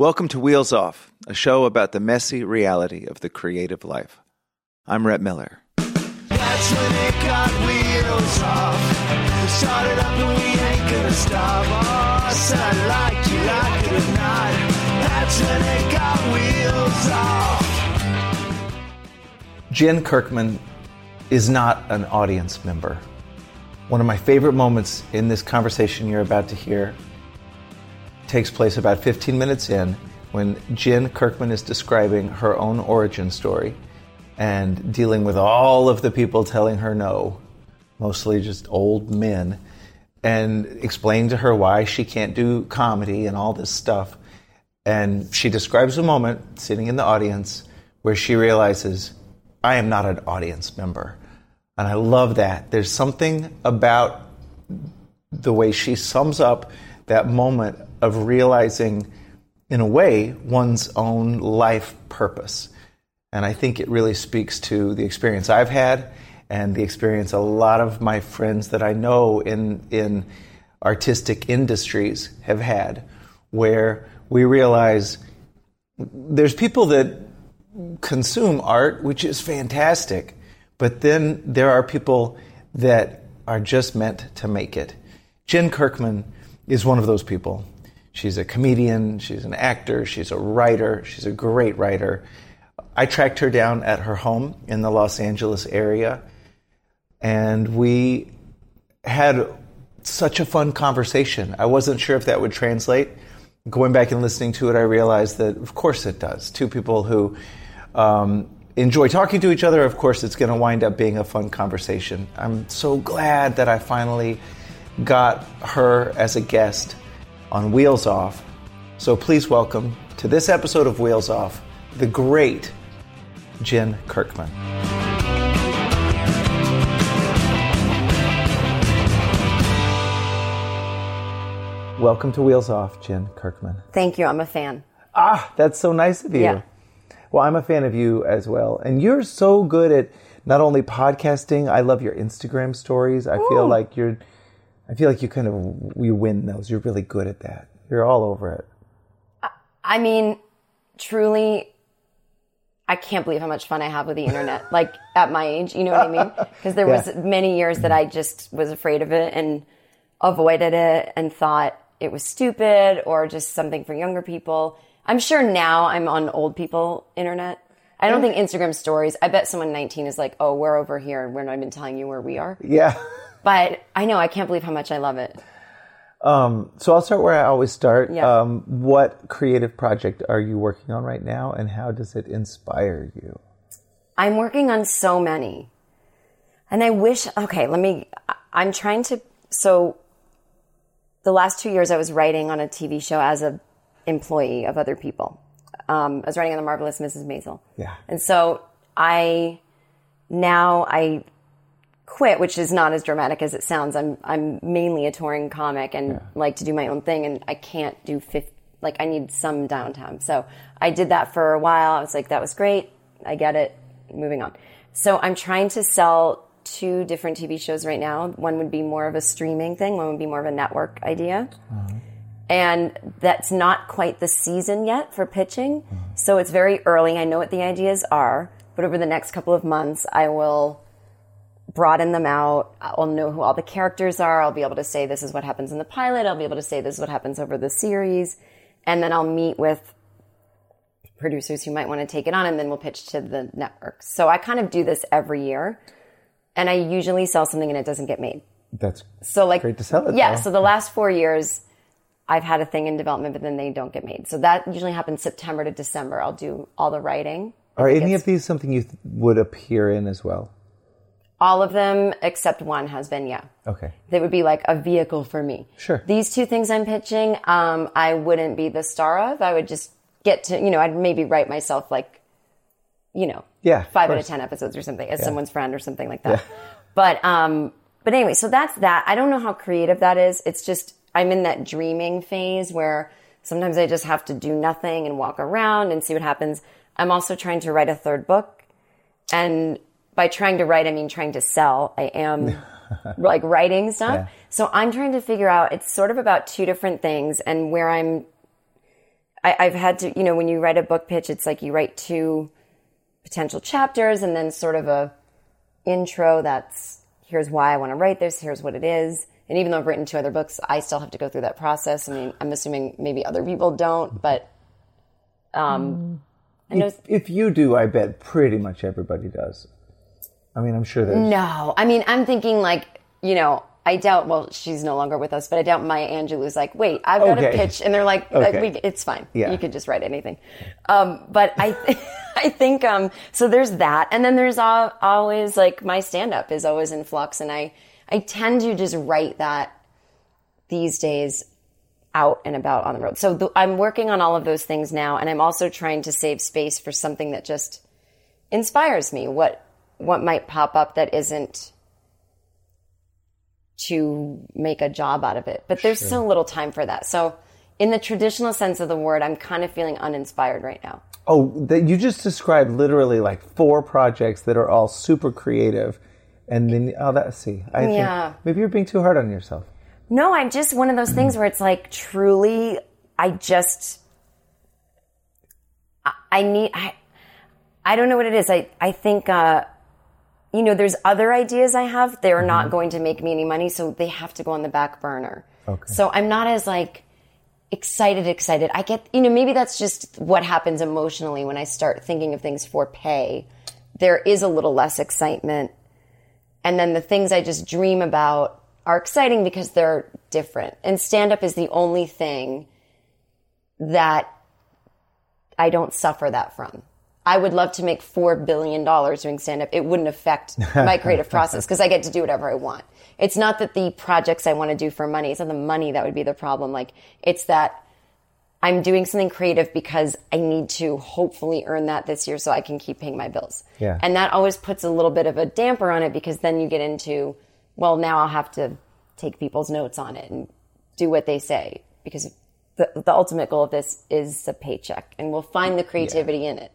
Welcome to Wheels Off, a show about the messy reality of the creative life. I'm Rhett Miller. That's when it got wheels off. We started up and we ain't gonna stop. Oh, said I like you, like it or not. That's when it got wheels off. Jen Kirkman is not an audience member. One of my favorite moments in this conversation you're about to hear takes place about 15 minutes in when Jen Kirkman is describing her own origin story and dealing with all of the people telling her no, mostly just old men, and explaining to her why she can't do comedy and all this stuff. And she describes a moment sitting in the audience where she realizes, I am not an audience member. And I love that. There's something about the way she sums up that moment of realizing, in a way, one's own life purpose. And I think it really speaks to the experience I've had and the experience a lot of my friends that I know in, in artistic industries have had, where we realize there's people that consume art, which is fantastic, but then there are people that are just meant to make it. Jen Kirkman is one of those people. She's a comedian, she's an actor, she's a writer, she's a great writer. I tracked her down at her home in the Los Angeles area, and we had such a fun conversation. I wasn't sure if that would translate. Going back and listening to it, I realized that, of course, it does. Two people who um, enjoy talking to each other, of course, it's going to wind up being a fun conversation. I'm so glad that I finally got her as a guest on Wheels Off. So please welcome to this episode of Wheels Off the great Jen Kirkman. Welcome to Wheels Off, Jen Kirkman. Thank you. I'm a fan. Ah, that's so nice of you. Yeah. Well, I'm a fan of you as well. And you're so good at not only podcasting, I love your Instagram stories. I feel like you're I feel like you kind of you win those. You're really good at that. You're all over it. I mean, truly, I can't believe how much fun I have with the internet. like at my age, you know what I mean? Because there was many years that I just was afraid of it and avoided it and thought it was stupid or just something for younger people. I'm sure now I'm on old people internet. I don't think Instagram stories. I bet someone 19 is like, "Oh, we're over here. We're not even telling you where we are." Yeah. But I know I can't believe how much I love it. Um, so I'll start where I always start. Yeah. Um, what creative project are you working on right now, and how does it inspire you? I'm working on so many. And I wish, okay, let me, I'm trying to, so the last two years I was writing on a TV show as a employee of other people. Um, I was writing on The Marvelous Mrs. Maisel. Yeah. And so I, now I quit, which is not as dramatic as it sounds. I'm, I'm mainly a touring comic and like to do my own thing and I can't do 50, like I need some downtime. So I did that for a while. I was like, that was great. I get it. Moving on. So I'm trying to sell two different TV shows right now. One would be more of a streaming thing. One would be more of a network idea. Mm-hmm. And that's not quite the season yet for pitching. Mm-hmm. So it's very early. I know what the ideas are, but over the next couple of months, I will broaden them out. I'll know who all the characters are. I'll be able to say this is what happens in the pilot. I'll be able to say this is what happens over the series. And then I'll meet with producers who might want to take it on and then we'll pitch to the networks. So I kind of do this every year. And I usually sell something and it doesn't get made. That's So like Great to sell it, Yeah, though. so the last 4 years I've had a thing in development but then they don't get made. So that usually happens September to December. I'll do all the writing. are any of these something you th- would appear in as well? All of them except one has been, yeah. Okay. They would be like a vehicle for me. Sure. These two things I'm pitching, um, I wouldn't be the star of. I would just get to, you know, I'd maybe write myself like, you know, Yeah, five out of 10 episodes or something as someone's friend or something like that. But, um, but anyway, so that's that. I don't know how creative that is. It's just, I'm in that dreaming phase where sometimes I just have to do nothing and walk around and see what happens. I'm also trying to write a third book. And by trying to write, I mean trying to sell. I am like writing stuff. Yeah. So I'm trying to figure out, it's sort of about two different things and where I'm, I, I've had to, you know, when you write a book pitch, it's like you write two potential chapters and then sort of a intro that's here's why I want to write this, here's what it is. And even though I've written two other books, I still have to go through that process. I mean, I'm assuming maybe other people don't, but um know If, if you do, I bet pretty much everybody does. I mean, I'm sure there's. No, I mean, I'm thinking like, you know, I doubt. Well, she's no longer with us, but I doubt Maya Angelou's like, wait, I've got a pitch, and they're like, like, Okay. we, it's fine. Yeah. You could just write anything. Um, but I, I think um, so. There's that, and then there's al- always like my stand up is always in flux, and I, I tend to just write that these days out and about on the road. So th- I'm working on all of those things now, and I'm also trying to save space for something that just inspires me. What what might pop up that isn't to make a job out of it. But there's so little time for that. So in the traditional sense of the word, I'm kind of feeling uninspired right now. Oh, that you just described literally like four projects that are all super creative, and then oh, that see, I Yeah. think maybe you're being too hard on yourself. No, I'm just one of those things where it's like truly, I just, I, I need, I, I don't know what it is. I, I think, uh, you know, there's other ideas I have. They're not mm-hmm. going to make me any money, so they have to go on the back burner. Okay. So I'm not as like excited, excited. I get, you know, maybe that's just what happens emotionally when I start thinking of things for pay. There is a little less excitement. And then the things I just dream about are exciting because they're different. And stand up is the only thing that I don't suffer that from. I would love to make $4 billion doing stand up. It wouldn't affect my creative process because I get to do whatever I want. It's not that the projects I want to do for money, it's not the money that would be the problem. Like, it's that I'm doing something creative because I need to hopefully earn that this year so I can keep paying my bills. Yeah. And that always puts a little bit of a damper on it because then you get into, well, now I'll have to take people's notes on it and do what they say because the, the ultimate goal of this is a paycheck and we'll find the creativity in it.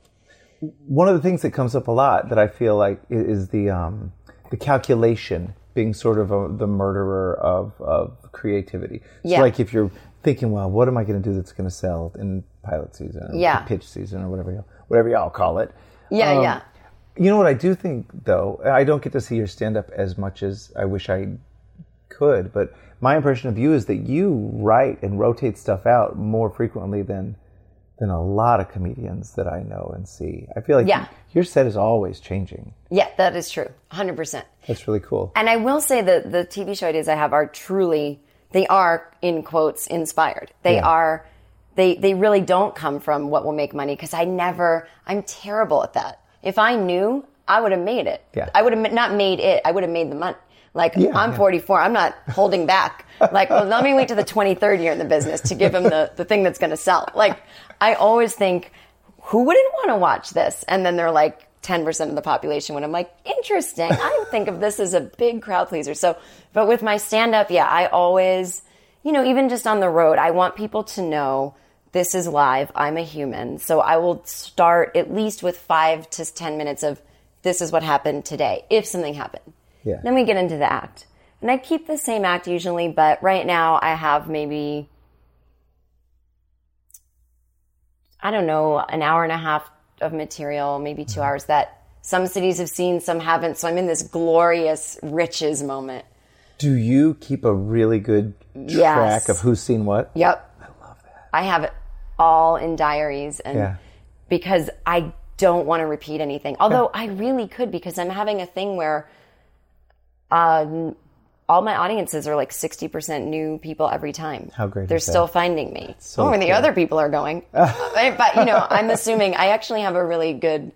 One of the things that comes up a lot that I feel like is the um, the calculation being sort of a, the murderer of, of creativity. So Yeah. like if you're thinking, well, what am I going to do that's going to sell in pilot season, or Yeah. pitch season, or whatever y'all, whatever y'all call it. Yeah, Um, yeah. You know what I do think though? I don't get to see your stand up as much as I wish I could, but my impression of you is that you write and rotate stuff out more frequently than than a lot of comedians that I know and see. I feel like Yeah. your set is always changing. Yeah, that is true. 100%. That's really cool. And I will say that the TV show ideas I have are truly, they are in quotes inspired. They Yeah. are, they, they really don't come from what will make money because I never, I'm terrible at that. If I knew, I would have made it. Yeah. I would have not made it, I would have made the money. Like, Yeah, I'm yeah. 44, I'm not holding back. Like, well, let me wait to the 23rd year in the business to give him the, the thing that's going to sell. Like, I always think, who wouldn't want to watch this? And then they're like 10% of the population when I'm like, interesting. I think of this as a big crowd pleaser. So, but with my stand up, yeah, I always, you know, even just on the road, I want people to know this is live. I'm a human. So I will start at least with five to 10 minutes of this is what happened today, if something happened. Yeah. Then we get into the act. And I keep the same act usually, but right now I have maybe, I don't know, an hour and a half of material, maybe two mm-hmm. hours that some cities have seen, some haven't. So I'm in this glorious riches moment. Do you keep a really good track Yes. of who's seen what? Yep. I love that. I have it all in diaries and Yeah. because I don't want to repeat anything. Although I really could because I'm having a thing where um, all my audiences are like 60% new people every time. How great They're is that? still finding me. so oh, and the other people are going. but, you know, I'm assuming I actually have a really good,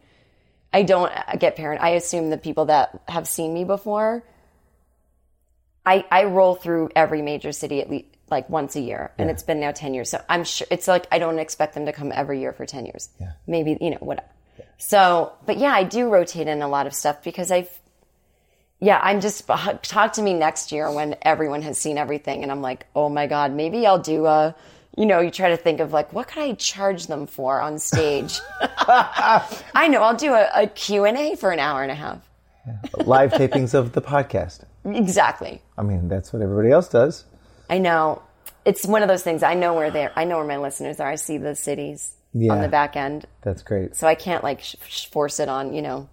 I don't get parent. I assume the people that have seen me before, I, I roll through every major city at least like once a year, and it's been now ten years. So I'm sure it's like I don't expect them to come every year for ten years. Yeah. Maybe you know whatever. So, but yeah, I do rotate in a lot of stuff because I've. Yeah, I'm just uh, talk to me next year when everyone has seen everything, and I'm like, oh my god, maybe I'll do a. You know, you try to think of like, what could I charge them for on stage? I know, I'll do a, a Q and A for an hour and a half. Live tapings of the podcast. Exactly. I mean, that's what everybody else does. I know. It's one of those things. I know where they're. I know where my listeners are. I see the cities on the back end, That's great. so I can't like sh- sh- force it on. You know,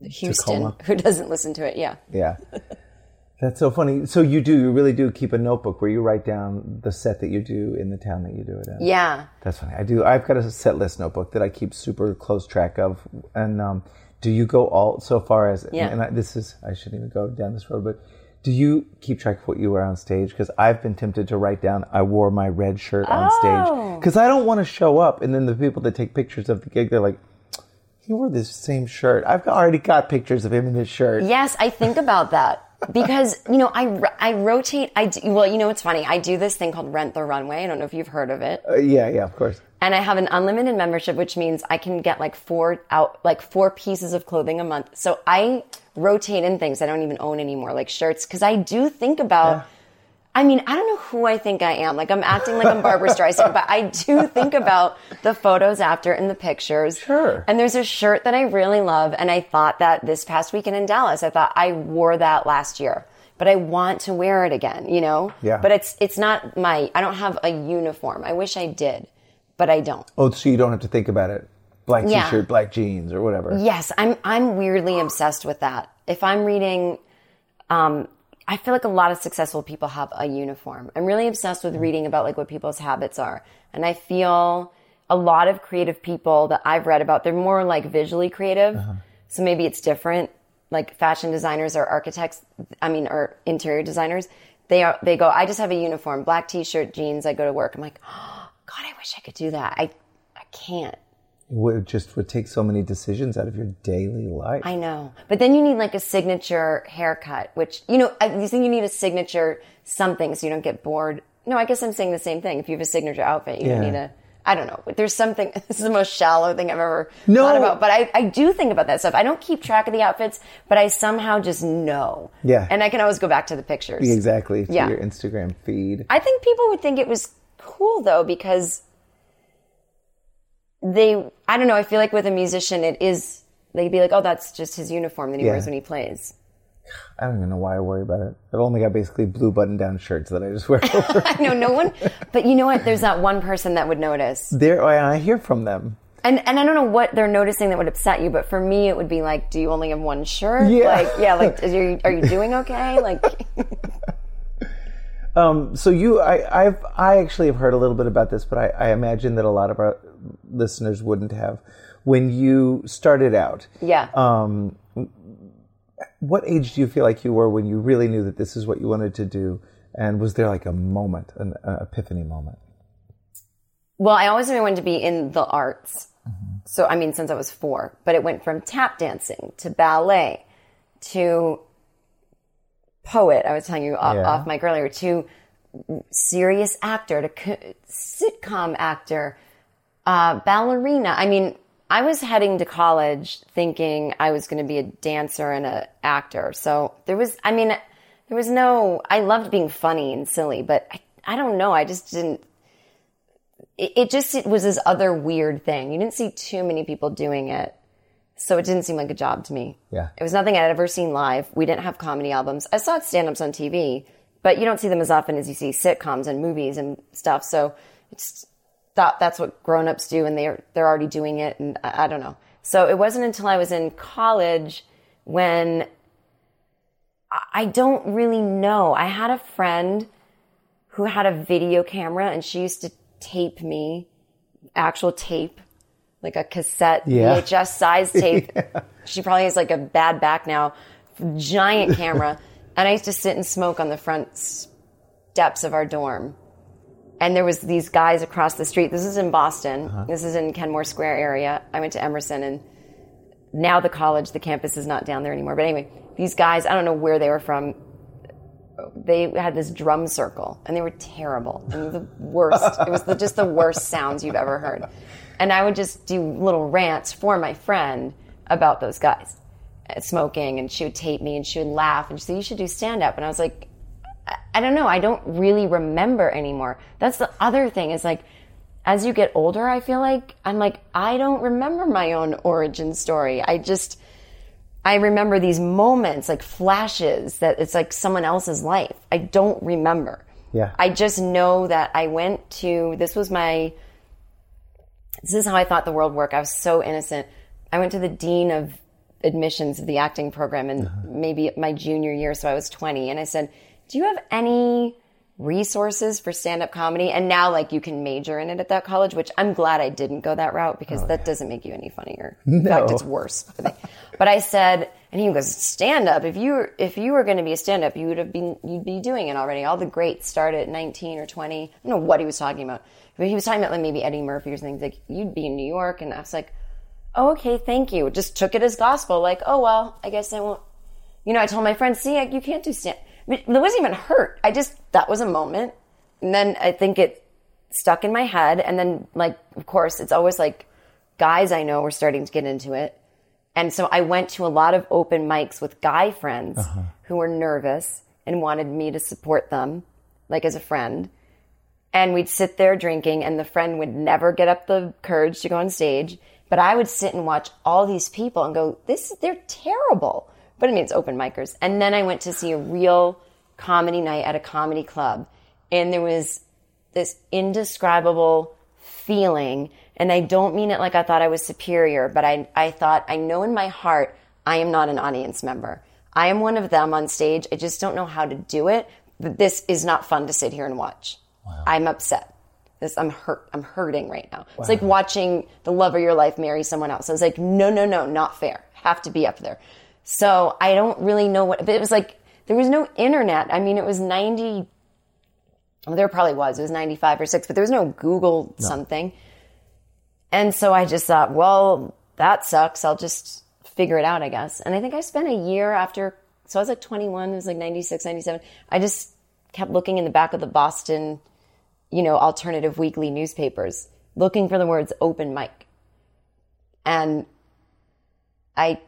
Houston, Tacoma. who doesn't listen to it. Yeah. Yeah. That's so funny. So you do, you really do keep a notebook where you write down the set that you do in the town that you do it in. Yeah. That's funny. I do. I've got a set list notebook that I keep super close track of. And um, do you go all so far as? Yeah. And I, this is I shouldn't even go down this road, but do you keep track of what you wear on stage? Because I've been tempted to write down I wore my red shirt on Oh. stage because I don't want to show up, and then the people that take pictures of the gig, they're like, "He wore this same shirt." I've already got pictures of him in this shirt. Yes, I think about that because you know I I rotate. I do, well, you know it's funny. I do this thing called Rent the Runway. I don't know if you've heard of it. Uh, yeah, yeah, of course. and I have an unlimited membership, which means I can get like four out, like four pieces of clothing a month. So I rotate in things I don't even own anymore, like shirts, because I do think about. I mean, I don't know who I think I am. Like I'm acting like I'm Barbra Streisand, but I do think about the photos after and the pictures. Sure. And there's a shirt that I really love, and I thought that this past weekend in Dallas, I thought I wore that last year, but I want to wear it again. You know. Yeah. But it's it's not my. I don't have a uniform. I wish I did, but I don't. Oh, so you don't have to think about it. Black Yeah. t-shirt, black jeans, or whatever. Yes, I'm I'm weirdly obsessed with that. If I'm reading um I feel like a lot of successful people have a uniform. I'm really obsessed with reading about like what people's habits are. And I feel a lot of creative people that I've read about, they're more like visually creative. Uh-huh. So maybe it's different. Like fashion designers or architects, I mean, or interior designers, they are they go, I just have a uniform, black t-shirt, jeans, I go to work. I'm like, oh, God, I wish I could do that. I I can't. Would just would take so many decisions out of your daily life. I know. But then you need like a signature haircut, which, you know, I you think you need a signature something so you don't get bored. No, I guess I'm saying the same thing. If you have a signature outfit, you don't Yeah. need a, I don't know. There's something, this is the most shallow thing I've ever No. thought about. But I, I do think about that stuff. I don't keep track of the outfits, but I somehow just know. Yeah. And I can always go back to the pictures. exactly to Yeah. your Instagram feed. I think people would think it was cool though because they I don't know, I feel like with a musician it is they'd be like, Oh, that's just his uniform that he Yeah. wears when he plays. I don't even know why I worry about it. I've only got basically blue button-down shirts that I just wear over. I know no one but you know what? There's that one person that would notice. there, and I hear from them. And and I don't know what they're noticing that would upset you, but for me it would be like, Do you only have one shirt? Yeah. Like yeah, like is you, are you doing okay? Like Um, so you, I, I've, I actually have heard a little bit about this, but I, I imagine that a lot of our listeners wouldn't have. When you started out, Yeah. um, what age do you feel like you were when you really knew that this is what you wanted to do? And was there like a moment, an, an epiphany moment? Well, I always knew I wanted to be in the arts. So, I mean, since I was four, but it went from tap dancing to ballet to poet. I was telling you off, Yeah. off mic earlier to serious actor to co- sitcom actor, uh, ballerina. I mean, I was heading to college thinking I was going to be a dancer and an actor. So there was, I mean, there was no, I loved being funny and silly, but I, I don't know. I just didn't it, it just it was this other weird thing. You didn't see too many people doing it. So it didn't seem like a job to me. Yeah. It was nothing I'd ever seen live. We didn't have comedy albums. I saw stand ups on TV, but you don't see them as often as you see sitcoms and movies and stuff. So it's thought that's what grown ups do and they're they're already doing it and I, I don't know. So it wasn't until I was in college when I- don't really know. I had a friend who had a video camera and she used to tape me actual tape like a cassette Yeah. VHS size tape. She probably has like a bad back now, giant camera. and I used to sit and smoke on the front steps of our dorm. And there was these guys across the street. This is in Boston. This is in Kenmore Square area. I went to Emerson and now the college, the campus is not down there anymore. But anyway, these guys, I don't know where they were from. they had this drum circle and they were terrible and the worst. it was the, just the worst sounds you've ever heard. And I would just do little rants for my friend about those guys uh, smoking and she would tape me and she would laugh and she said, you should do stand up. And I was like, I, don't know. I don't really remember anymore. That's the other thing is like, as you get older, I feel like I'm like, I don't remember my own origin story. I just, I remember these moments, like flashes that it's like someone else's life. I don't remember. Yeah. I just know that I went to, this was my, this is how I thought the world worked. I was so innocent. I went to the dean of admissions of the acting program in uh-huh. maybe my junior year, so I was 20, and I said, Do you have any resources for stand up comedy? And now, like, you can major in it at that college, which I'm glad I didn't go that route because oh, that doesn't make you any funnier. In fact, it's worse. I. But I said, and he goes, stand up. If you were, if you were going to be a stand up, you would have been, you'd be doing it already. All the greats start at 19 or 20. I don't know what he was talking about, but he was talking about like maybe Eddie Murphy or something. Like, you'd be in New York. And I was like, oh, okay, thank you. Just took it as gospel. Like, oh, well, I guess I won't. You know, I told my friends, see, you can't do stand. It wasn't even hurt. I just, that was a moment. And then I think it stuck in my head. And then, like, of course, it's always like guys I know were starting to get into it. And so I went to a lot of open mics with guy friends uh-huh. who were nervous and wanted me to support them, like as a friend. And we'd sit there drinking, and the friend would never get up the courage to go on stage. But I would sit and watch all these people and go, "This, they're terrible." But I mean, it's open micers. And then I went to see a real comedy night at a comedy club, and there was this indescribable feeling. And I don't mean it like I thought I was superior, but I, I thought, I know in my heart, I am not an audience member. I am one of them on stage. I just don't know how to do it. But this is not fun to sit here and watch. I'm upset. This, I'm hurt. I'm hurting right now. It's like watching the love of your life marry someone else. I was like, no, no, no, not fair. Have to be up there. So I don't really know what, but it was like, there was no internet. I mean, it was 90, well, there probably was. It was 95 or 6, but there was no Google something. And so I just thought, well, that sucks. I'll just figure it out, I guess. And I think I spent a year after, so I was like 21, it was like 96, 97. I just kept looking in the back of the Boston, you know, alternative weekly newspapers, looking for the words open mic. And I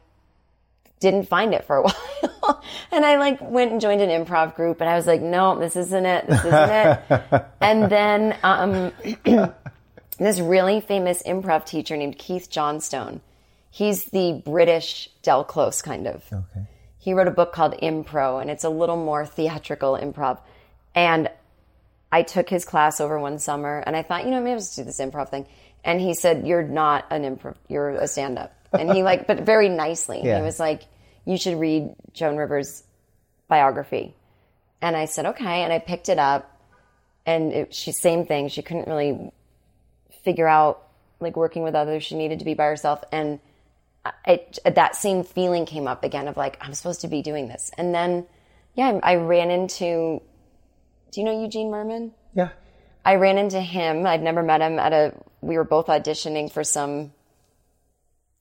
didn't find it for a while. and I like went and joined an improv group and I was like, no, this isn't it. This isn't it. and then, um, this really famous improv teacher named Keith Johnstone. He's the British Del Close kind of. Okay. He wrote a book called Impro and it's a little more theatrical improv. And I took his class over one summer and I thought, you know, maybe I'll just do this improv thing. And he said, You're not an improv, you're a stand up. And he like, but very nicely. Yeah. He was like, You should read Joan Rivers' biography. And I said, Okay. And I picked it up and it, she, same thing. She couldn't really figure out like working with others. She needed to be by herself. And it, that same feeling came up again of like, I'm supposed to be doing this. And then, yeah, I, I ran into, do you know Eugene Mirman? Yeah. I ran into him. I'd never met him at a, we were both auditioning for some,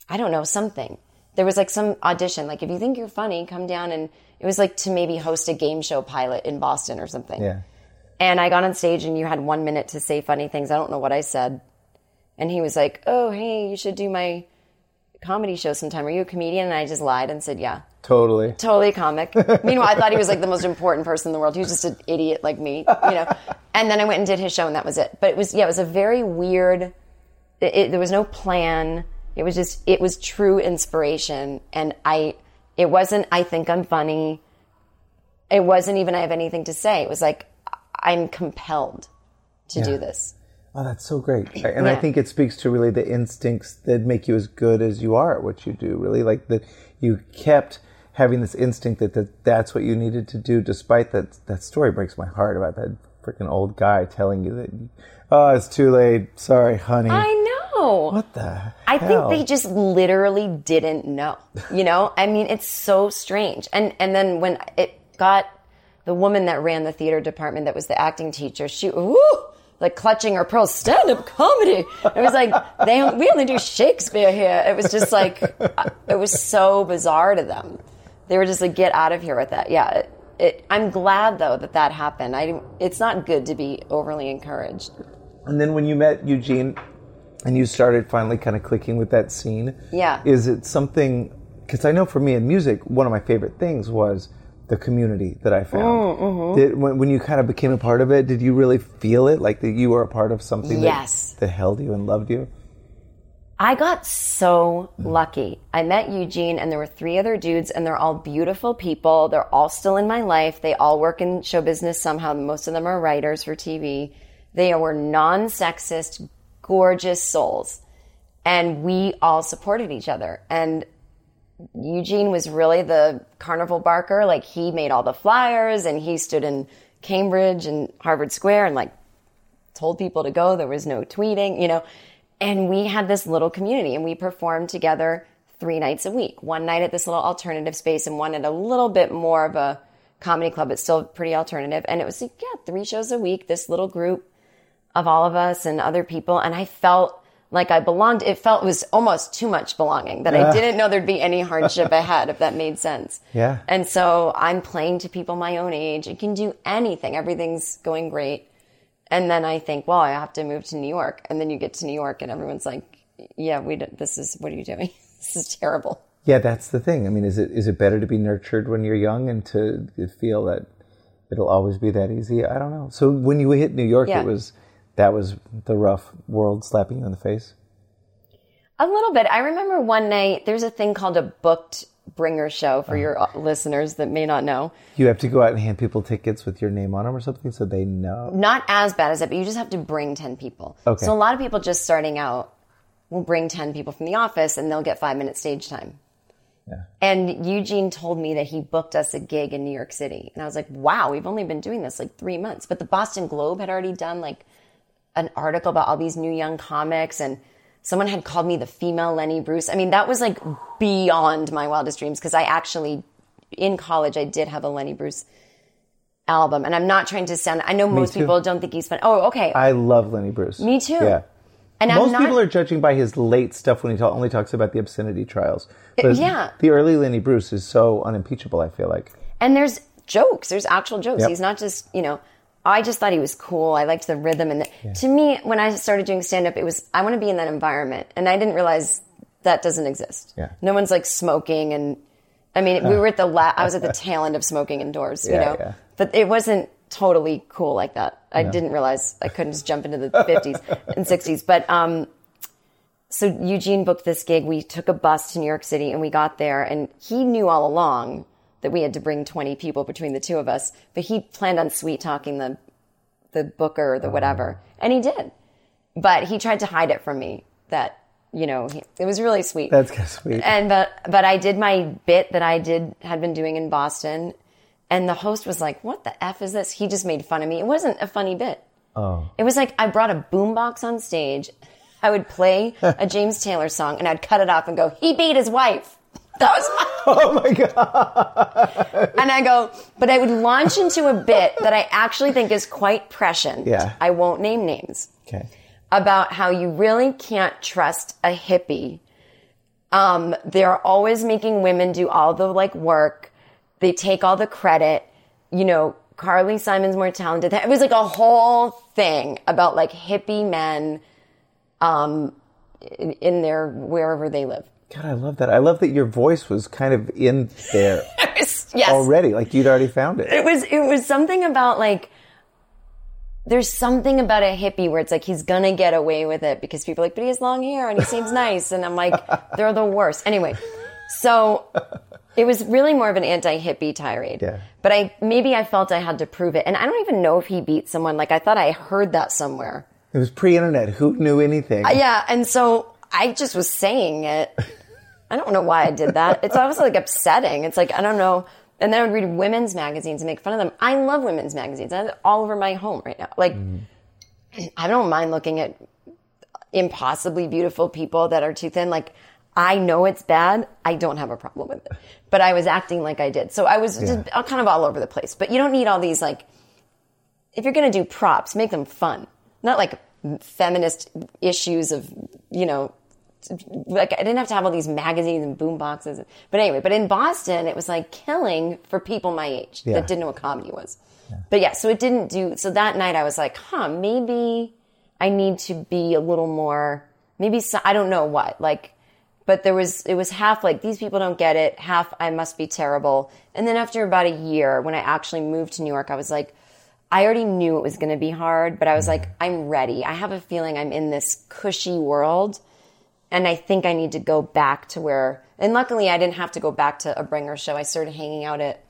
I don't know, something. There was like some audition, like if you think you're funny, come down and it was like to maybe host a game show pilot in Boston or something. Yeah. And I got on stage and you had one minute to say funny things. I don't know what I said. And he was like, Oh, hey, you should do my comedy show sometime. Are you a comedian? And I just lied and said, Yeah. Totally. Totally comic. Meanwhile, I thought he was like the most important person in the world. He was just an idiot like me, you know. And then I went and did his show, and that was it. But it was yeah, it was a very weird. It, it, there was no plan. It was just it was true inspiration, and I. It wasn't. I think I'm funny. It wasn't even. I have anything to say. It was like I'm compelled to do this. Oh, that's so great. And I think it speaks to really the instincts that make you as good as you are at what you do, really. Like that you kept having this instinct that, that that's what you needed to do, despite that that story breaks my heart about that freaking old guy telling you that, oh, it's too late. Sorry, honey. I know. What the I think they just literally didn't know. You know, I mean, it's so strange. And and then when it got the woman that ran the theater department, that was the acting teacher, she ooh, like clutching her pearls, stand up comedy. It was like they we only do Shakespeare here. It was just like uh, it was so bizarre to them. They were just like, get out of here with that. Yeah. it, I'm glad though that that happened. I, it's not good to be overly encouraged. And then when you met Eugene and you started finally kind of clicking with that scene, Yeah. is it something? Because I know for me in music, one of my favorite things was the community that I found. Mm, mm-hmm. Did, when, when you kind of became a part of it, did you really feel it like that you were a part of something Yes. that, that held you and loved you? I got so lucky. I met Eugene and there were three other dudes and they're all beautiful people. They're all still in my life. They all work in show business somehow. Most of them are writers for TV. They were non-sexist, gorgeous souls. And we all supported each other. And Eugene was really the carnival barker. Like he made all the flyers and he stood in Cambridge and Harvard Square and like told people to go. There was no tweeting, you know. And we had this little community and we performed together three nights a week. One night at this little alternative space and one at a little bit more of a comedy club, but still pretty alternative. And it was like, yeah, three shows a week, this little group of all of us and other people. And I felt like I belonged. It felt it was almost too much belonging that I didn't know there'd be any hardship ahead, if that made sense. Yeah. And so I'm playing to people my own age. I can do anything. Everything's going great. And then I think, well, I have to move to New York. And then you get to New York and everyone's like, yeah, we this is, what are you doing? this is terrible. Yeah, that's the thing. I mean, is it is it better to be nurtured when you're young and to feel that it'll always be that easy? I don't know. So when you hit New York, Yeah. it was that was the rough world slapping you in the face. A little bit. I remember one night, there's a thing called a booked bringer show for your uh, listeners that may not know. You have to go out and hand people tickets with your name on them or something, so they know. Not as bad as that, but you just have to bring 10 people. Okay. So a lot of people just starting out will bring 10 people from the office and they'll get five minutes stage time. Yeah. And Eugene told me that he booked us a gig in New York City. And I was like, wow, we've only been doing this like three months. But the Boston Globe had already done like an article about all these new young comics and someone had called me the female Lenny Bruce. I mean, that was like beyond my wildest dreams because I actually, in college, I did have a Lenny Bruce album. And I'm not trying to sound, I know most too. people don't think he's fun. Oh, okay. I love Lenny Bruce. Me too. Yeah. and Most I'm not, people are judging by his late stuff when he ta- only talks about the obscenity trials. But yeah. the early Lenny Bruce is so unimpeachable. I feel like. And there's jokes. There's actual jokes. Yep. He's not just, you know, I just thought he was cool. I liked the rhythm. And the, to me, when I started doing stand up, it was, I want to be in that environment. And I didn't realize that doesn't exist. Yeah. No one's like smoking. And I mean, we were at the, la- I was at the tail end of smoking indoors, you know, yeah. but it wasn't totally cool like that. I didn't realize I couldn't just jump into the 50s and 60s. But, um, so Eugene booked this gig. We took a bus to New York City and we got there and he knew all along that we had to bring 20 people between the two of us, but he planned on sweet talking the, the booker or the oh. whatever. And he did. But he tried to hide it from me that, you know, he, it was really sweet. That's kind of sweet. And but but I did my bit that I did had been doing in Boston, and the host was like, "What the f is this?" He just made fun of me. It wasn't a funny bit. oh. It was like I brought a boombox on stage. I would play a James Taylor song, and I'd cut it off and go, "He beat his wife." That was, Oh my god. and I go, but I would launch into a bit that I actually think is quite prescient. Yeah. I won't name names. Okay. about how you really can't trust a hippie. Um, they're always making women do all the like work. They take all the credit. You know, Carly Simon's more talented. It was like a whole thing about like hippie men, um, in, in their wherever they live. God, I love that. I love that your voice was kind of in there yes. already. Like you'd already found it. it was it was something about like there's something about a hippie where it's like he's gonna get away with it because people are like, but he has long hair and he seems nice, and I'm like, they're the worst. Anyway, so it was really more of an anti-hippie tirade. Yeah. But I maybe I felt I had to prove it, and I don't even know if he beat someone. Like I thought I heard that somewhere. It was pre-internet. Who knew anything? Uh, yeah, and so I just was saying it. I don't know why I did that. It's always like upsetting. It's like I don't know. And then I would read women's magazines and make fun of them. I love women's magazines. I have it all over my home right now. Like I don't mind looking at impossibly beautiful people that are too thin. Like I know it's bad. I don't have a problem with it. But I was acting like I did. So I was just uh, kind of all over the place. But you don't need all these like if you're going to do props, make them fun. Not like feminist issues of, you know, like I didn't have to have all these magazines and boom boxes. But anyway, but in Boston, it was like killing for people my age Yeah. that didn't know what comedy was. But yeah, so it didn't do. So that night, I was like, huh, maybe I need to be a little more. Maybe so, I don't know what like. But there was it was half like these people don't get it, half I must be terrible. And then after about a year, when I actually moved to New York, I was like, I already knew it was going to be hard, but I was mm-hmm. like, I'm ready. I have a feeling I'm in this cushy world and I think I need to go back to where. And luckily, I didn't have to go back to a bringer show. I started hanging out at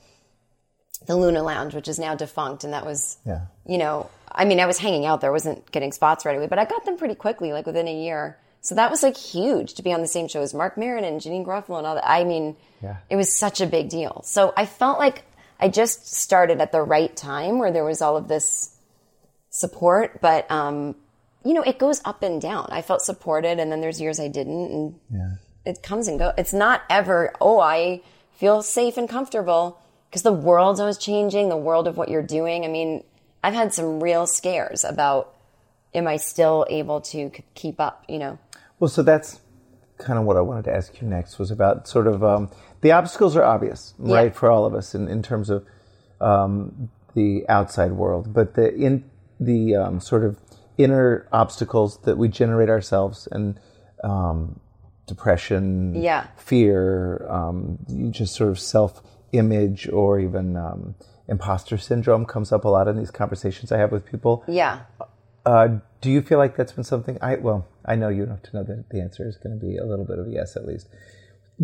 the Luna Lounge, which is now defunct, and that was, Yeah. you know, I mean, I was hanging out there, wasn't getting spots right away, but I got them pretty quickly, like within a year. So that was like huge to be on the same show as Marc Maron and Janeane Garofalo and all that. I mean, Yeah. it was such a big deal. So I felt like I just started at the right time where there was all of this support, but um, you know, it goes up and down. I felt supported, and then there's years I didn't, and it comes and goes. It's not ever, oh, I feel safe and comfortable because the world's always changing. The world of what you're doing. I mean, I've had some real scares about, am I still able to keep up? You know, Well, so that's kind of what I wanted to ask you next was about sort of um, the obstacles are obvious, right, for all of us in, in terms of um, the outside world, but the in the um, sort of inner obstacles that we generate ourselves and um, depression, Yeah. fear, um, just sort of self image or even um, imposter syndrome comes up a lot in these conversations I have with people. yeah. Uh, do you feel like that's been something? I well, I know you have to know that the answer is going to be a little bit of a yes at least.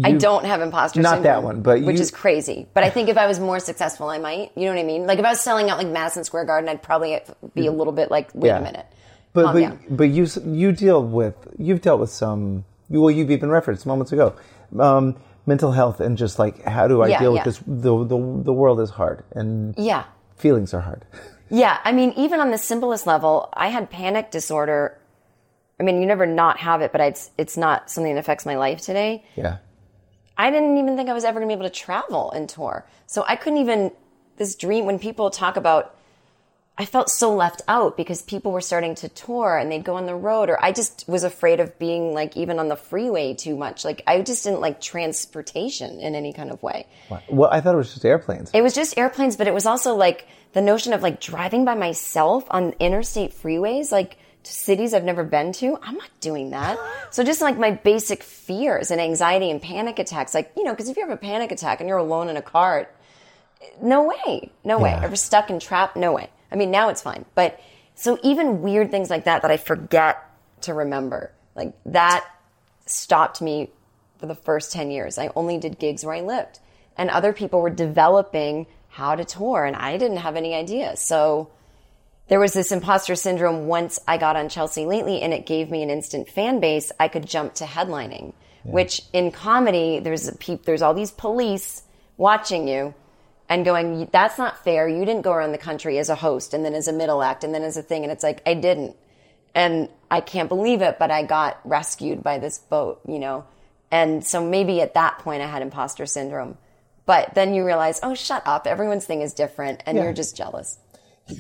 I don't have imposter Not syndrome. that one, but which you- is crazy. But I think if I was more successful, I might. You know what I mean? Like if I was selling out like Madison Square Garden, I'd probably be a little bit like, wait Yeah. a minute, But calm but, down. but you you deal with you've dealt with some well you've even referenced moments ago um, mental health and just like how do I Yeah, deal yeah. with this the, the the world is hard and Yeah. feelings are hard. Yeah, I mean, even on the simplest level, I had panic disorder. I mean, you never not have it, but it's it's not something that affects my life today. Yeah. I didn't even think I was ever going to be able to travel and tour. So I couldn't even this dream when people talk about I felt so left out because people were starting to tour and they'd go on the road or I just was afraid of being like even on the freeway too much. Like I just didn't like transportation in any kind of way. Well, I thought it was just airplanes. It was just airplanes, but it was also like the notion of like driving by myself on interstate freeways, like cities I've never been to. I'm not doing that. So just like my basic fears and anxiety and panic attacks, like, you know, because if you have a panic attack and you're alone in a car, no way, no way. Yeah. Ever stuck and trapped? No way. I mean, now it's fine. But so even weird things like that that I forget to remember, like that stopped me for the first 10 years. I only did gigs where I lived. And other people were developing how to tour, and I didn't have any idea. So there was this imposter syndrome once I got on Chelsea Lately, and it gave me an instant fan base. I could jump to headlining, which in comedy, there's a peop, there's all these police watching you and going, "That's not fair. You didn't go around the country as a host, and then as a middle act, and then as a thing." And it's like I didn't, and I can't believe it, but I got rescued by this boat, you know. And so maybe at that point I had imposter syndrome. But then you realize, oh, shut up. Everyone's thing is different, and Yeah. you're just jealous.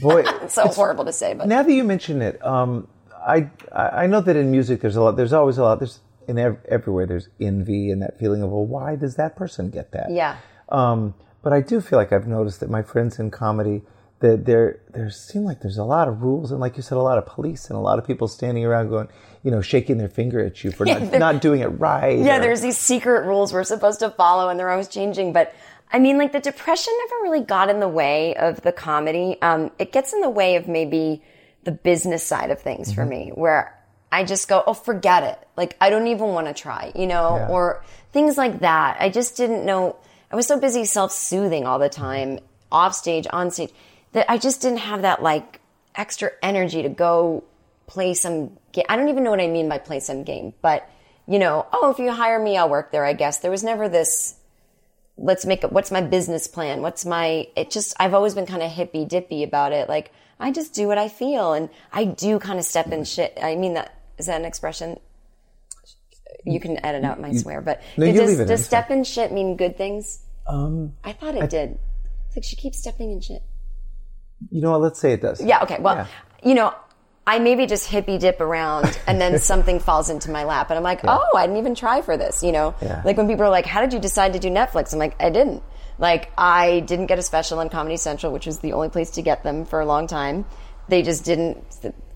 Boy, It's so horrible to say, but now that you mention it, um, I I I know that in music there's a lot. There's always a lot. There's in ev- everywhere there's envy and that feeling of well, why does that person get that? Yeah. Um, but I do feel like I've noticed that my friends in comedy that there there seem like there's a lot of rules and like you said, a lot of police and a lot of people standing around going, you know, shaking their finger at you for not, not doing it right. yeah, or- there's these secret rules we're supposed to follow, and they're always changing. But I mean, like the depression never really got in the way of the comedy. Um, it gets in the way of maybe the business side of things for me, where I just go, oh, forget it. Like I don't even want to try, you know, Yeah. or things like that. I just didn't know. I was so busy self-soothing all the time, off stage, on stage, that I just didn't have that like extra energy to go play some game. I don't even know what I mean by play some game, but you know, oh, if you hire me, I'll work there, I guess. There was never this, let's make it, what's my business plan? What's my, it just, I've always been kind of hippy dippy about it. Like, I just do what I feel and I do kind of step in shit. I mean, that, is that an expression? You can edit out my swear, but No, does, does step in shit mean good things? Um, I thought it did. It's like she keeps stepping in shit. you know what? Let's say it does. Yeah, okay. Well, Yeah. you know, I maybe just hippy dip around and then something falls into my lap and I'm like, oh, I didn't even try for this, you know? Yeah. Like when people are like, how did you decide to do Netflix? I'm like, I didn't. Like I didn't get a special on Comedy Central, which was the only place to get them for a long time. They just didn't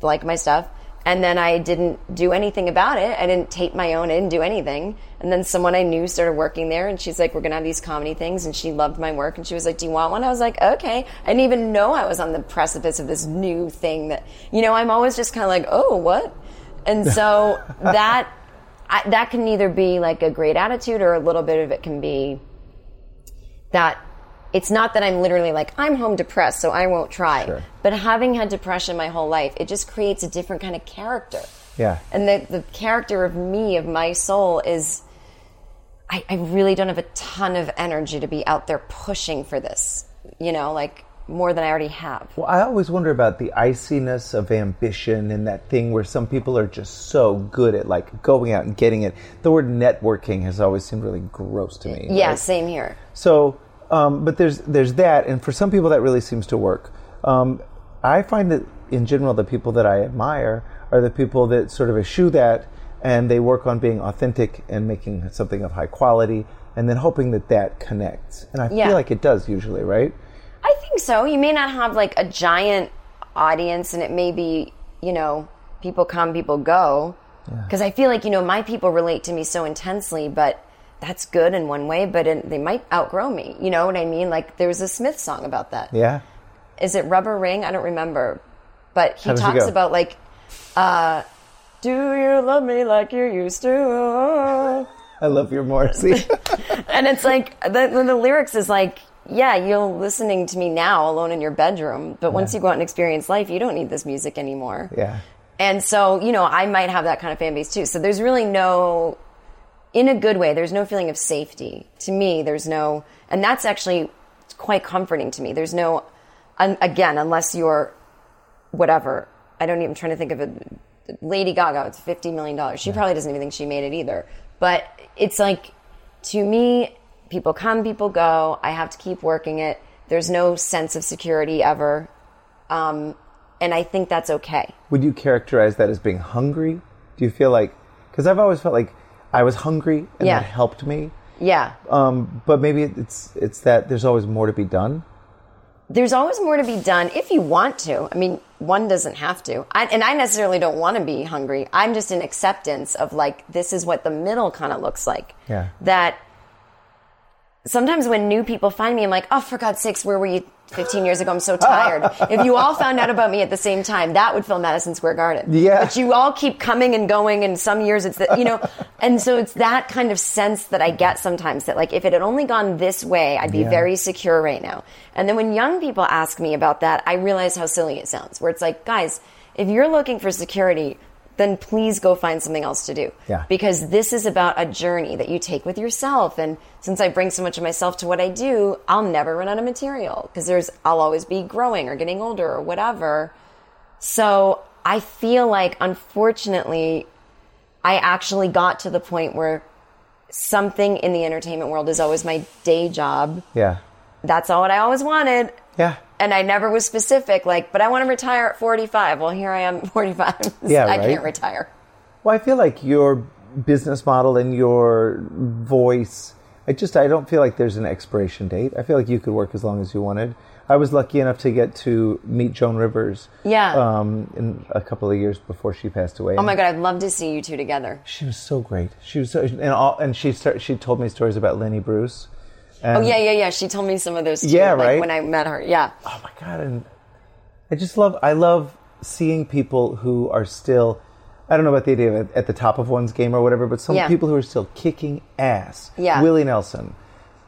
like my stuff. And then I didn't do anything about it. I didn't tape my own. I didn't do anything. And then someone I knew started working there, and she's like, "We're gonna have these comedy things," and she loved my work, and she was like, "Do you want one?" I was like, "Okay." I didn't even know I was on the precipice of this new thing that, you know, I'm always just kind of like, "Oh, what?" And so that I, that can either be like a great attitude, or a little bit of it can be that it's not that I'm literally like, I'm home depressed, so I won't try. Sure. But having had depression my whole life, it just creates a different kind of character. Yeah. And the, the character of me, of my soul, is I, I really don't have a ton of energy to be out there pushing for this, you know, like more than I already have. Well, I always wonder about the iciness of ambition and that thing where some people are just so good at like going out and getting it. The word networking has always seemed really gross to me. Yeah, right? same here. So, um, but there's there's that, and for some people that really seems to work. Um, I find that in general, the people that I admire are the people that sort of eschew that, and they work on being authentic and making something of high quality, and then hoping that that connects. And I Yeah. feel like it does usually, right? I think so. You may not have like a giant audience, and it may be, you know, people come, people go. Because I feel like, you know, my people relate to me so intensely, but that's good in one way, but they might outgrow me. You know what I mean? Like there was a Smith song about that. Yeah. Is it Rubber Ring? I don't remember. But he How talks about like, uh, do you love me like you used to? I love your Morrissey. And it's like the, the, the lyrics is like, yeah, you're listening to me now alone in your bedroom, but once you go out and experience life, you don't need this music anymore. yeah. And so, you know, I might have that kind of fan base too. So there's really no, in a good way, there's no feeling of safety. To me, there's no, and that's actually quite comforting to me. There's no, un, again, unless you're whatever. I don't even, I'm trying to think of a, Lady Gaga, it's $50 million. She probably doesn't even think she made it either. But it's like, to me, people come, people go. I have to keep working it. There's no sense of security ever. Um, and I think that's okay. Would you characterize that as being hungry? Do you feel like, because I've always felt like I was hungry and Yeah. that helped me. Yeah. Um, but maybe it's it's that there's always more to be done. there's always more to be done if you want to. I mean, one doesn't have to. I, and I necessarily don't want to be hungry. I'm just in acceptance of like, this is what the middle kind of looks like. Yeah. That sometimes when new people find me, I'm like, oh, for God's sakes, where were you 15 years ago? I'm so tired. if you all found out about me at the same time, that would fill Madison Square Garden. Yeah. But you all keep coming and going, and some years it's, the, you know, and so it's that kind of sense that I get sometimes that like, if it had only gone this way, I'd be Yeah. very secure right now. And then when young people ask me about that, I realize how silly it sounds, where it's like, guys, if you're looking for security, then please go find something else to do. Yeah. Because this is about a journey that you take with yourself. And since I bring so much of myself to what I do, I'll never run out of material because there's, I'll always be growing or getting older or whatever. So I feel like, unfortunately, I actually got to the point where something in the entertainment world is always my day job. Yeah. That's all what I always wanted. Yeah. And I never was specific, like, but I want to retire at 45. Well, here I am, 45. Yeah, I right. can't retire. Well, I feel like your business model and your voice. I just I don't feel like there's an expiration date. I feel like you could work as long as you wanted. I was lucky enough to get to meet Joan Rivers. Yeah. Um, in a couple of years before she passed away. Oh my God, I'd love to see you two together. She was so great. She was so, and all, and she start, she told me stories about Lenny Bruce. Oh, and, Oh, yeah, yeah, yeah. She told me some of those too. Yeah, like, right? When I met her. Yeah. Oh my god! And I just love I love seeing people who are still. I don't know about the idea of at, the top of one's game or whatever, but some Yeah. people who are still kicking ass. Yeah. Willie Nelson.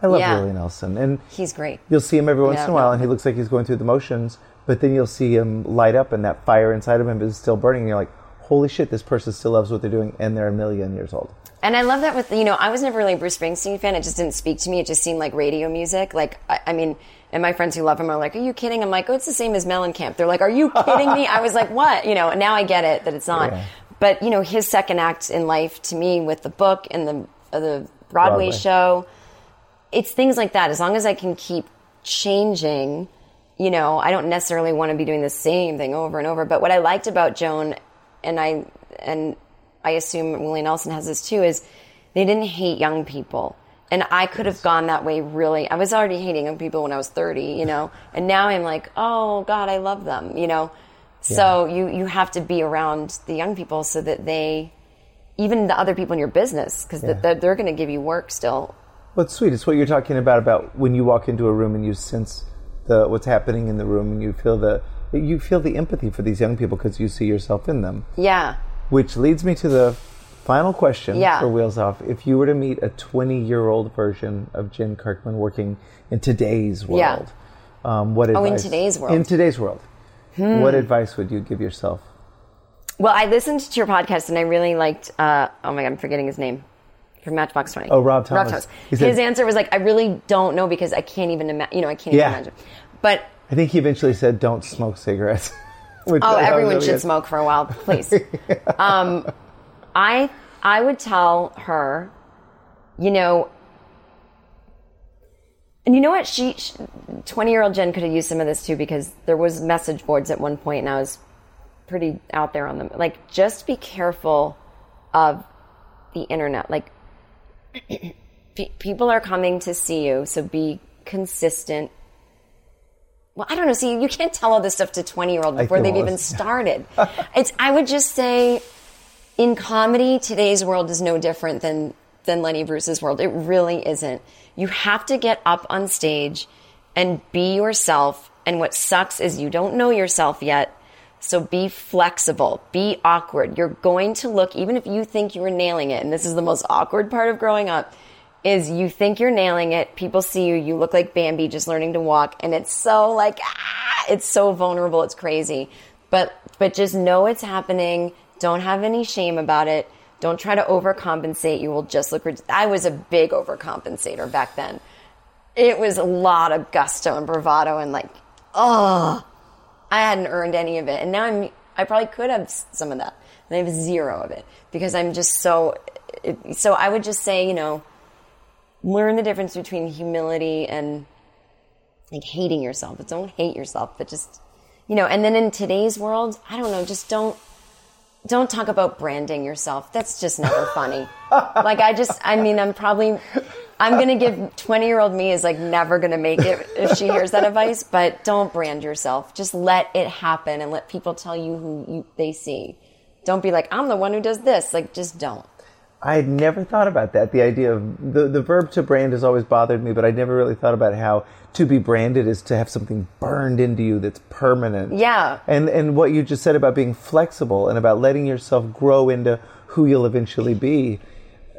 I love Yeah. Willie Nelson, and He's great. you'll see him every once Yeah, in a while, no. and he looks like he's going through the motions. But then you'll see him light up, and that fire inside of him is still burning. And you're like, "Holy shit! This person still loves what they're doing, and they're a million years old." And I love that with, you know, I was never really a Bruce Springsteen fan. It just didn't speak to me. It just seemed like radio music. Like, I, I mean, and my friends who love him are like, are you kidding? I'm like, oh, it's the same as Mellencamp. They're like, are you kidding me? I was like, what? You know, and now I get it that it's not. Yeah. But, you know, his second act in life to me with the book and the, uh, the Broadway, Broadway. show, it's things like that. As long as I can keep changing, you know, I don't necessarily want to be doing the same thing over and over. But what I liked about Joan, and I and I assume Willie Nelson has this too, is they didn't hate young people. And I could have gone that way really. I was already hating young people when I was 30, you know, and now I'm like, oh God, I love them, you know. So you, you have to be around the young people so that they, even the other people in your business, because Yeah. they're, they're going to give you work still. Well, it's sweet. It's what you're talking about about when you walk into a room and you sense the what's happening in the room and you feel the you feel the empathy for these young people because you see yourself in them. Yeah. Which leads me to the final question Yeah. for Wheels Off. If you were to meet a 20 year old version of Jen Kirkman working in today's world, Yeah. um, what advice? Oh, in today's world. Hmm. In today's world, what advice would you give yourself? Well, I listened to your podcast and I really liked. Uh, oh my god, I'm forgetting his name from Matchbox Twenty. Oh, Rob Thomas. He said- his answer was like, I really don't know because I can't even imagine. You know, I can't Yeah. even imagine. But I think he eventually said, "Don't smoke cigarettes." Which oh, everyone should smoke for a while, please. um, I I would tell her, you know. And you know what? She, twenty-year-old Jen could have used some of this too because there was message boards at one point, and I was pretty out there on them. Like, just be careful of the internet. Like, people are coming to see you, so be consistent. Well, I don't know. See, you can't tell all this stuff to twenty-year-old before they've even started. it's. I would just say, in comedy, today's world is no different than than Lenny Bruce's world. It really isn't. You have to get up on stage and be yourself. And what sucks is you don't know yourself yet. So be flexible, be awkward. You're going to look, even if you think you were nailing it, and this is the most awkward part of growing up, is you think you're nailing it. People see you, you look like Bambi just learning to walk, and it's so like, ah, it's so vulnerable, it's crazy. But, but just know it's happening. Don't have any shame about it. Don't try to overcompensate. You will just look. I was a big overcompensator back then. It was a lot of gusto and bravado and like, oh, I hadn't earned any of it, and now I'm. I probably could have some of that, and I have zero of it because I'm just so. So I would just say, you know, learn the difference between humility and like hating yourself. But don't hate yourself, but just, you know. And then in today's world, I don't know. Just don't don't talk about branding yourself. That's just never funny. like I just, I mean, I'm probably, I'm gonna give 20 year old me is like never gonna make it if she hears that advice. But don't brand yourself. Just let it happen and let people tell you who you, they see. Don't be like I'm the one who does this. Like just don't. I had never thought about that. The idea of the, the verb to brand has always bothered me, but I never really thought about how to be branded is to have something burned into you that's permanent. Yeah. And and what you just said about being flexible and about letting yourself grow into who you'll eventually be,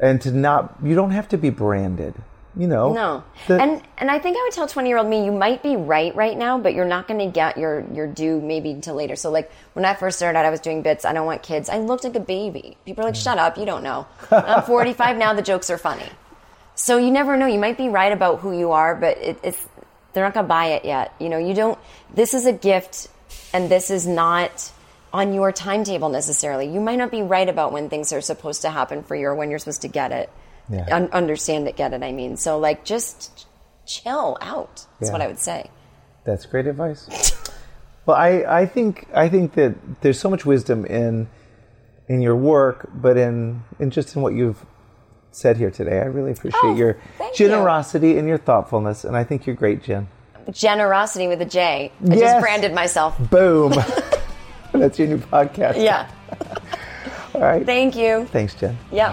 and to not you don't have to be branded. You know. No. The- and and I think I would tell 20 year old me, you might be right right now, but you're not going to get your, your due maybe until later. So, like, when I first started out, I was doing bits. I don't want kids. I looked like a baby. People are like, shut up. You don't know. I'm 45 now. The jokes are funny. So, you never know. You might be right about who you are, but it, it's, they're not going to buy it yet. You know, you don't, this is a gift and this is not on your timetable necessarily. You might not be right about when things are supposed to happen for you or when you're supposed to get it. Yeah. Un- understand it, get it. I mean, so like just chill out. That's Yeah. what I would say. That's great advice. well, I, I think I think that there's so much wisdom in in your work, but in in just in what you've said here today. I really appreciate Oh, your thank you. generosity and your thoughtfulness, and I think you're great, Jen. Generosity with a J. I Yes. just branded myself. Boom. That's your new podcast. Yeah. All right. Thank you. Thanks, Jen. Yeah.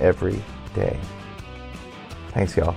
every day. Thanks, y'all.